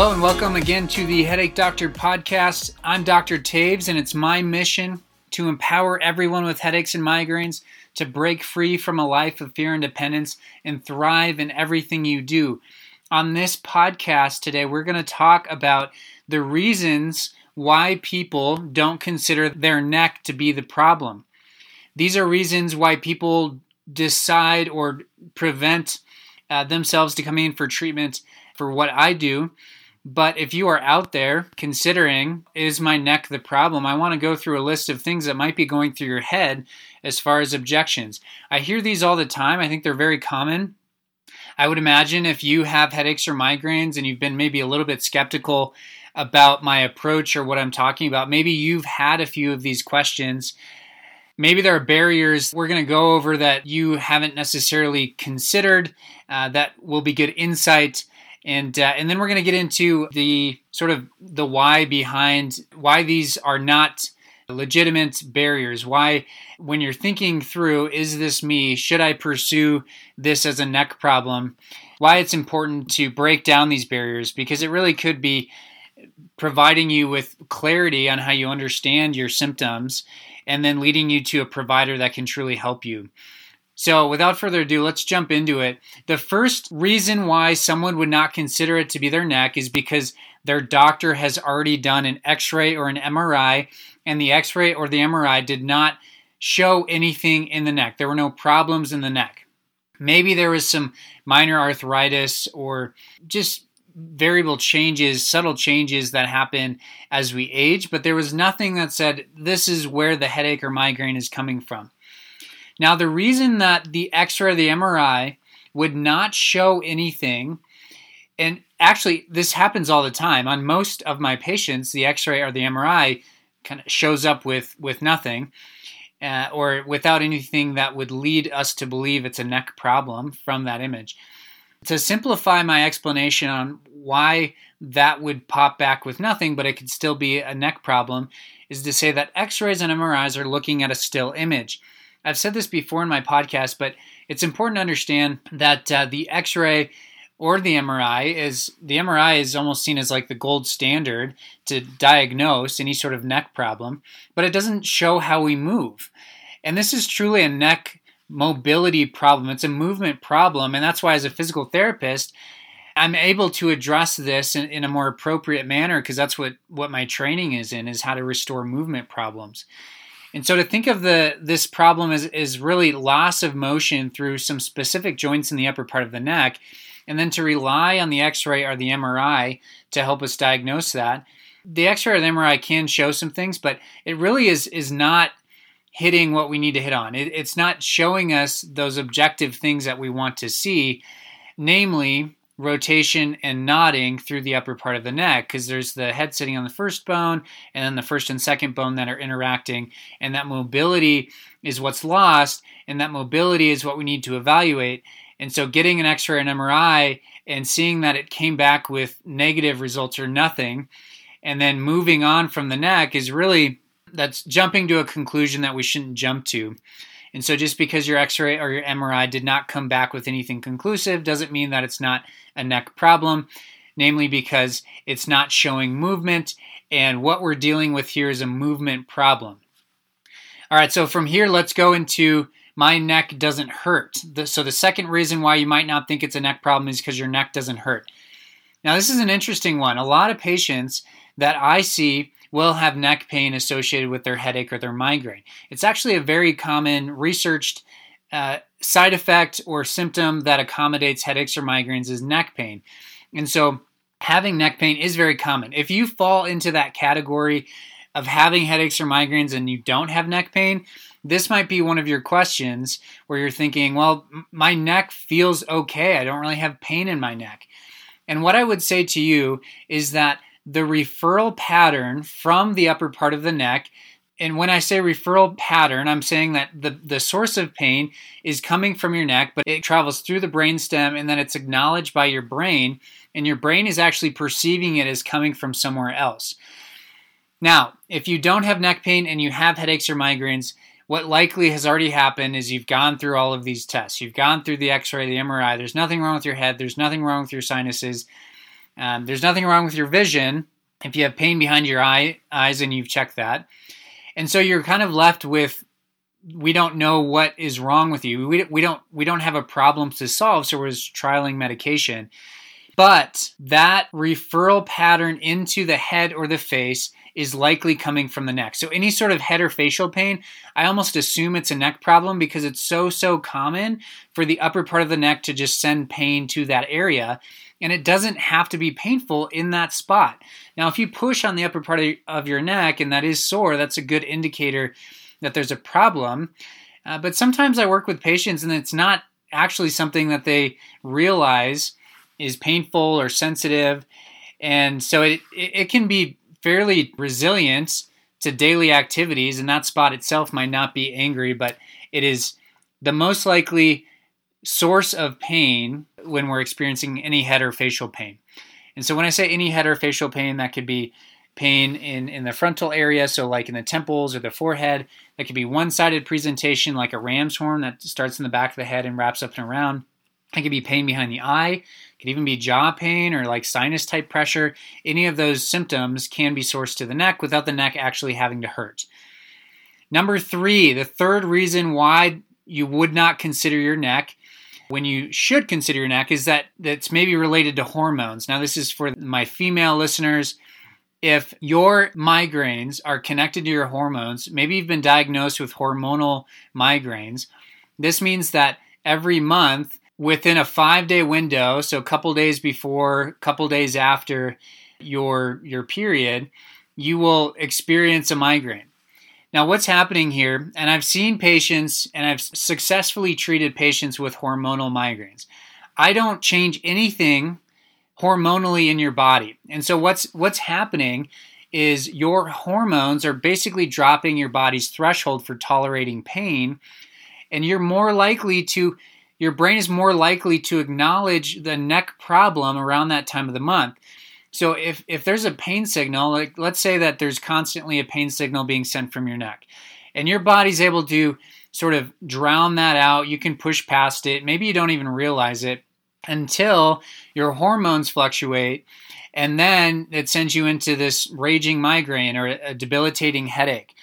Hello and welcome again to the Headache Doctor podcast. I'm Dr. Taves, and it's my mission to empower everyone with headaches and migraines to break free from a life of fear and dependence and thrive in everything you do. On this podcast today, we're going to talk about the reasons why people don't consider their neck to be the problem. These are reasons why people decide or prevent uh, themselves to come in for treatment for what I do. But if you are out there considering, is my neck the problem? I want to go through a list of things that might be going through your head as far as objections. I hear these all the time. I think they're very common. I would imagine if you have headaches or migraines and you've been maybe a little bit skeptical about my approach or what I'm talking about, maybe you've had a few of these questions. Maybe there are barriers we're going to go over that you haven't necessarily considered uh, that will be good insight and uh, and then we're going to get into the sort of the why behind why these are not legitimate barriers. Why when you're thinking through is this me? Should i pursue this as a neck problem? Why it's important to break down these barriers because it really could be providing you with clarity on how you understand your symptoms and then leading you to a provider that can truly help you so, without further ado, let's jump into it. The first reason why someone would not consider it to be their neck is because their doctor has already done an x ray or an MRI, and the x ray or the MRI did not show anything in the neck. There were no problems in the neck. Maybe there was some minor arthritis or just variable changes, subtle changes that happen as we age, but there was nothing that said this is where the headache or migraine is coming from. Now, the reason that the x ray or the MRI would not show anything, and actually, this happens all the time on most of my patients, the x ray or the MRI kind of shows up with, with nothing. Uh, or without anything that would lead us to believe it's a neck problem from that image. To simplify my explanation on why that would pop back with nothing, but it could still be a neck problem, is to say that x rays and MRIs are looking at a still image. I've said this before in my podcast, but it's important to understand that uh, the X ray or the MRI is the MRI is almost seen as like the gold standard to diagnose any sort of neck problem, but it doesn't show how we move. And this is truly a neck mobility problem. It's a movement problem, and that's why as a physical therapist, I'm able to address this in, in a more appropriate manner because that's what what my training is in is how to restore movement problems. And so to think of the this problem as is really loss of motion through some specific joints in the upper part of the neck, and then to rely on the X-ray or the MRI to help us diagnose that. The X-ray or the MRI can show some things, but it really is is not hitting what we need to hit on. It, it's not showing us those objective things that we want to see, namely rotation and nodding through the upper part of the neck because there's the head sitting on the first bone and then the first and second bone that are interacting. And that mobility is what's lost and that mobility is what we need to evaluate. And so getting an x-ray and mri and seeing that it came back with negative results or nothing and then moving on from the neck is really that's jumping to a conclusion that we shouldn't jump to and so just because your x-ray or your MRI did not come back with anything conclusive doesn't mean that it's not a neck problem, namely because it's not showing movement and what we're dealing with here is a movement problem. All right, so from here let's go into my neck doesn't hurt. so the second reason why you might not think it's a neck problem is because your neck doesn't hurt. Now this is an interesting one. A lot of patients that I see will have neck pain associated with their headache or their migraine. It's actually a very common researched uh, side effect or symptom that accommodates headaches or migraines is neck pain. And so having neck pain is very common. If you fall into that category of having headaches or migraines and you don't have neck pain, this might be one of your questions where you're thinking, well, my neck feels okay. I don't really have pain in my neck. And what I would say to you is that the referral pattern from the upper part of the neck. And when I say referral pattern, I'm saying that the, the source of pain is coming from your neck, but it travels through the brainstem and then it's acknowledged by your brain, and your brain is actually perceiving it as coming from somewhere else. Now, if you don't have neck pain and you have headaches or migraines, what likely has already happened is you've gone through all of these tests. You've gone through the x ray, the MRI. There's nothing wrong with your head, there's nothing wrong with your sinuses Um, there's nothing wrong with your vision if you have pain behind your eye, eyes and you've checked that. And so you're kind of left with we don't know what is wrong with you. We, we don't we don't have a problem to solve, so we're just trialing medication. But that referral pattern into the head or the face is likely coming from the neck. So any sort of head or facial pain, I almost assume it's a neck problem because it's so so common for the upper part of the neck to just send pain to that area and it doesn't have to be painful in that spot. Now if you push on the upper part of your neck and that is sore, that's a good indicator that there's a problem. Uh, but sometimes I work with patients and it's not actually something that they realize is painful or sensitive. And so it, it can be fairly resilient to daily activities, and that spot itself might not be angry, but it is the most likely source of pain when we're experiencing any head or facial pain. And so when I say any head or facial pain, that could be pain in, in the frontal area, so like in the temples or the forehead. That could be one sided presentation, like a ram's horn that starts in the back of the head and wraps up and around. It could be pain behind the eye. It could even be jaw pain or like sinus type pressure. Any of those symptoms can be sourced to the neck without the neck actually having to hurt. Number three, the third reason why you would not consider your neck when you should consider your neck is that that's maybe related to hormones. Now, this is for my female listeners. If your migraines are connected to your hormones, maybe you've been diagnosed with hormonal migraines, this means that every month within a five day window, so a couple days before, a couple days after your your period, you will experience a migraine. Now, what's happening here, and I've seen patients and I've successfully treated patients with hormonal migraines. I don't change anything hormonally in your body. And so what's what's happening is your hormones are basically dropping your body's threshold for tolerating pain and you're more likely to your brain is more likely to acknowledge the neck problem around that time of the month. So if if there's a pain signal, like let's say that there's constantly a pain signal being sent from your neck, and your body's able to sort of drown that out, you can push past it. Maybe you don't even realize it until your hormones fluctuate and then it sends you into this raging migraine or a debilitating headache.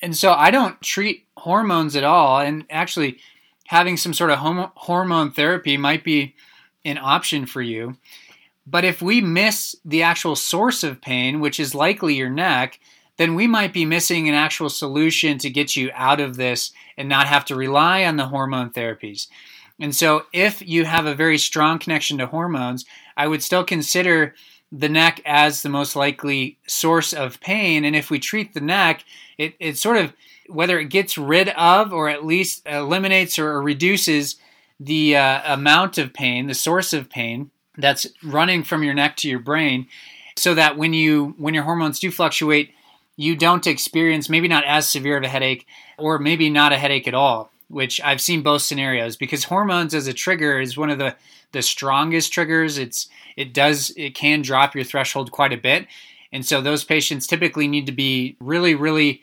And so I don't treat hormones at all and actually having some sort of hormone therapy might be an option for you. But if we miss the actual source of pain, which is likely your neck, then we might be missing an actual solution to get you out of this and not have to rely on the hormone therapies. And so, if you have a very strong connection to hormones, I would still consider the neck as the most likely source of pain. And if we treat the neck, it, it sort of whether it gets rid of or at least eliminates or reduces the uh, amount of pain, the source of pain that's running from your neck to your brain, so that when you when your hormones do fluctuate, you don't experience maybe not as severe of a headache or maybe not a headache at all. Which I've seen both scenarios because hormones as a trigger is one of the the strongest triggers. It's it does it can drop your threshold quite a bit, and so those patients typically need to be really really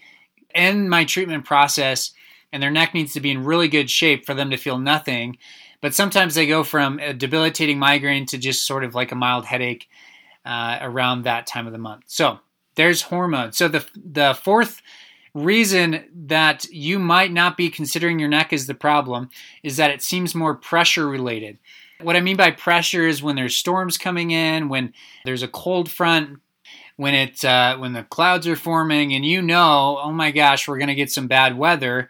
in my treatment process and their neck needs to be in really good shape for them to feel nothing. But sometimes they go from a debilitating migraine to just sort of like a mild headache uh, around that time of the month. So there's hormones. So the the fourth reason that you might not be considering your neck as the problem is that it seems more pressure related. What I mean by pressure is when there's storms coming in, when there's a cold front, when it uh, when the clouds are forming and you know, oh my gosh, we're going to get some bad weather.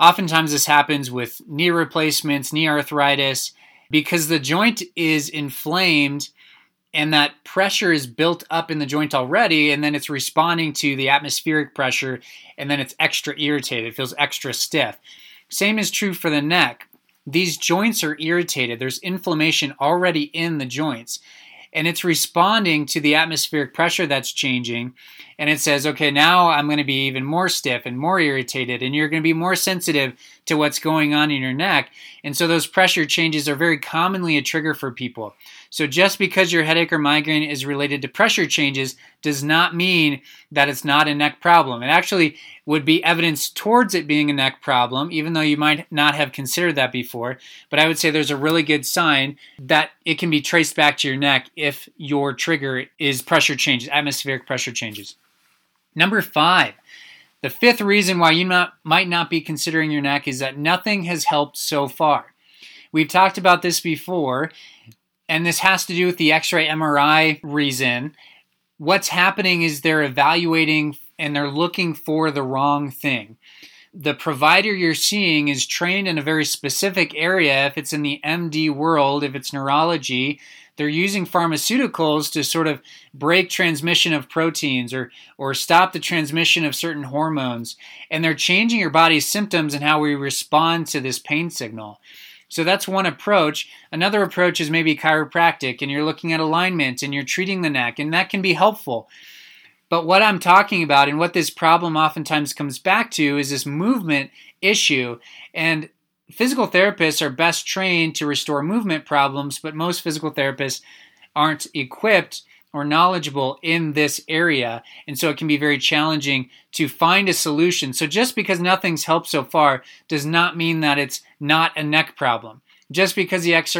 Oftentimes this happens with knee replacements, knee arthritis, because the joint is inflamed and that pressure is built up in the joint already and then it's responding to the atmospheric pressure and then it's extra irritated, it feels extra stiff. Same is true for the neck. These joints are irritated. There's inflammation already in the joints and it's responding to the atmospheric pressure that's changing. And it says, okay, now I'm going to be even more stiff and more irritated, and you're going to be more sensitive to what's going on in your neck. And so those pressure changes are very commonly a trigger for people. So just because your headache or migraine is related to pressure changes does not mean that it's not a neck problem. It actually would be evidence towards it being a neck problem, even though you might not have considered that before. But I would say there's a really good sign that it can be traced back to your neck if your trigger is pressure changes, atmospheric pressure changes. Number five, the fifth reason why you not, might not be considering your neck is that nothing has helped so far. We've talked about this before, and this has to do with the X ray MRI reason. What's happening is they're evaluating and they're looking for the wrong thing. The provider you're seeing is trained in a very specific area. If it's in the MD world, if it's neurology, they're using pharmaceuticals to sort of break transmission of proteins or or stop the transmission of certain hormones and they're changing your body's symptoms and how we respond to this pain signal so that's one approach another approach is maybe chiropractic and you're looking at alignment and you're treating the neck and that can be helpful but what I'm talking about and what this problem oftentimes comes back to is this movement issue. And physical therapists are best trained to restore movement problems, but most physical therapists aren't equipped or knowledgeable in this area. And so it can be very challenging to find a solution. So just because nothing's helped so far does not mean that it's not a neck problem. Just because the x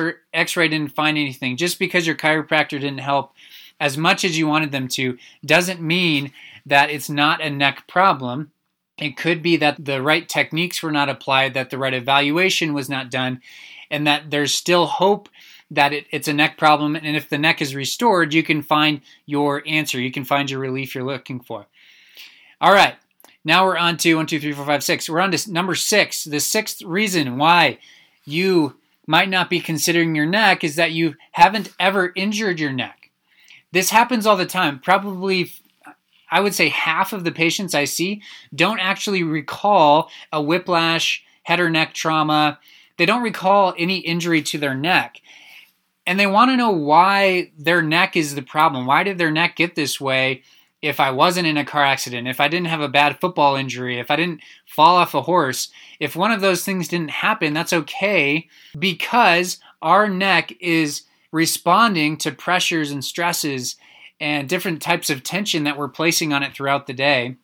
ray didn't find anything, just because your chiropractor didn't help as much as you wanted them to, doesn't mean that it's not a neck problem. It could be that the right techniques were not applied, that the right evaluation was not done, and that there's still hope that it, it's a neck problem. And if the neck is restored, you can find your answer. You can find your relief you're looking for. All right. Now we're on to one, two, three, four, five, six. We're on to number six. The sixth reason why you might not be considering your neck is that you haven't ever injured your neck. This happens all the time. Probably I would say half of the patients I see don't actually recall a whiplash, head or neck trauma. They don't recall any injury to their neck. And they want to know why their neck is the problem. Why did their neck get this way if I wasn't in a car accident, if I didn't have a bad football injury, if I didn't fall off a horse? If one of those things didn't happen, that's okay because our neck is responding to pressures and stresses and different types of tension that we're placing on it throughout the day.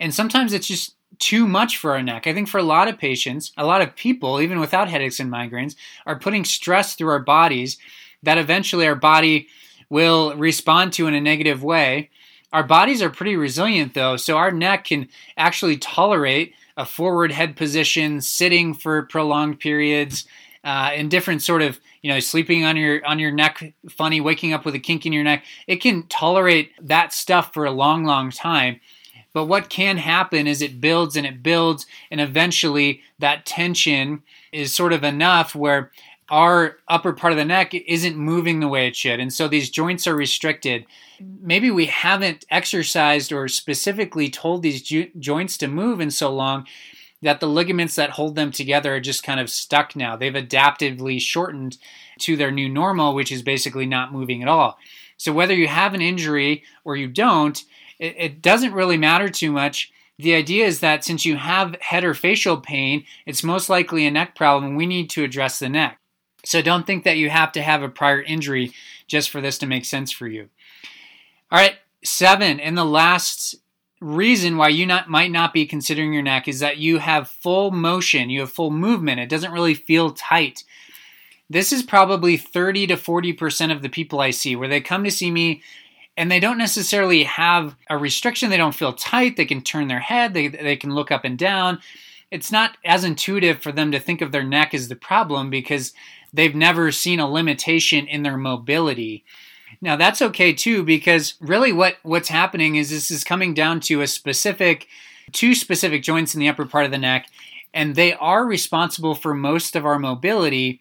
And sometimes it's just too much for our neck. I think for a lot of patients, a lot of people, even without headaches and migraines, are putting stress through our bodies that eventually our body will respond to in a negative way. Our bodies are pretty resilient though, so our neck can actually tolerate a forward head position, sitting for prolonged periods, uh, and different sort of you know sleeping on your on your neck funny waking up with a kink in your neck it can tolerate that stuff for a long long time but what can happen is it builds and it builds and eventually that tension is sort of enough where our upper part of the neck isn't moving the way it should and so these joints are restricted maybe we haven't exercised or specifically told these jo- joints to move in so long that the ligaments that hold them together are just kind of stuck now. They've adaptively shortened to their new normal, which is basically not moving at all. So whether you have an injury or you don't, it, it doesn't really matter too much. The idea is that since you have head or facial pain, it's most likely a neck problem. We need to address the neck. So don't think that you have to have a prior injury just for this to make sense for you. All right, seven, and the last reason why you not might not be considering your neck is that you have full motion, you have full movement. It doesn't really feel tight. This is probably 30 to 40% of the people I see where they come to see me and they don't necessarily have a restriction. They don't feel tight. They can turn their head, they, they can look up and down. It's not as intuitive for them to think of their neck as the problem because they've never seen a limitation in their mobility. Now that's okay too because really what what's happening is this is coming down to a specific two specific joints in the upper part of the neck and they are responsible for most of our mobility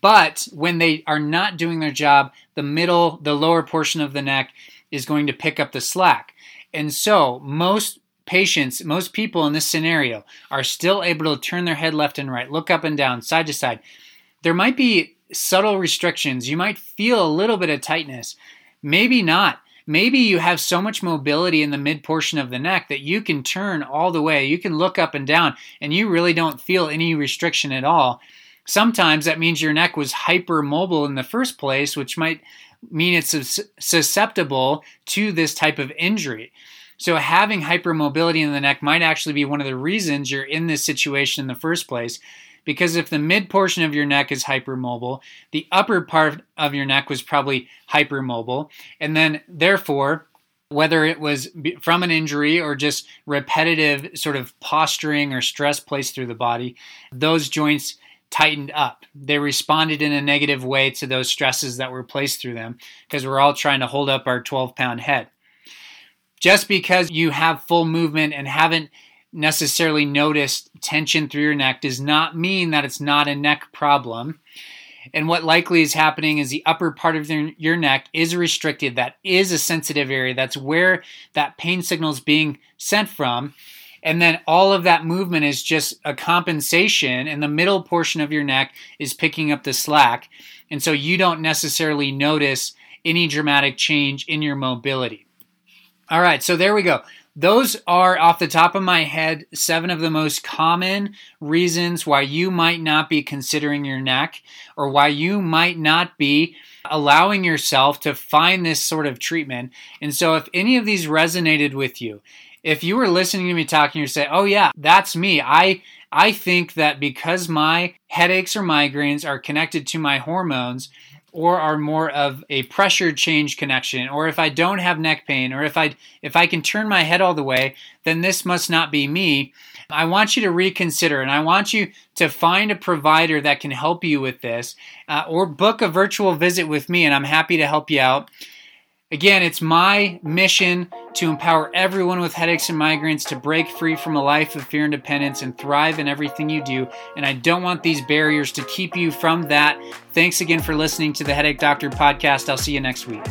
but when they are not doing their job the middle the lower portion of the neck is going to pick up the slack and so most patients most people in this scenario are still able to turn their head left and right look up and down side to side there might be subtle restrictions. You might feel a little bit of tightness. Maybe not. Maybe you have so much mobility in the mid portion of the neck that you can turn all the way. You can look up and down and you really don't feel any restriction at all. Sometimes that means your neck was hypermobile in the first place, which might mean it's susceptible to this type of injury. So, having hypermobility in the neck might actually be one of the reasons you're in this situation in the first place. Because if the mid portion of your neck is hypermobile, the upper part of your neck was probably hypermobile. And then, therefore, whether it was from an injury or just repetitive sort of posturing or stress placed through the body, those joints tightened up. They responded in a negative way to those stresses that were placed through them because we're all trying to hold up our 12 pound head. Just because you have full movement and haven't necessarily noticed tension through your neck does not mean that it's not a neck problem. And what likely is happening is the upper part of your neck is restricted. That is a sensitive area. That's where that pain signal is being sent from. And then all of that movement is just a compensation, and the middle portion of your neck is picking up the slack. And so you don't necessarily notice any dramatic change in your mobility. All right, so there we go. Those are off the top of my head seven of the most common reasons why you might not be considering your neck or why you might not be allowing yourself to find this sort of treatment. And so, if any of these resonated with you, if you were listening to me talking, you say, "Oh yeah, that's me." I I think that because my headaches or migraines are connected to my hormones or are more of a pressure change connection or if I don't have neck pain or if I if I can turn my head all the way, then this must not be me. I want you to reconsider and I want you to find a provider that can help you with this uh, or book a virtual visit with me and I'm happy to help you out. Again, it's my mission to empower everyone with headaches and migraines to break free from a life of fear and dependence and thrive in everything you do. And I don't want these barriers to keep you from that. Thanks again for listening to the Headache Doctor podcast. I'll see you next week.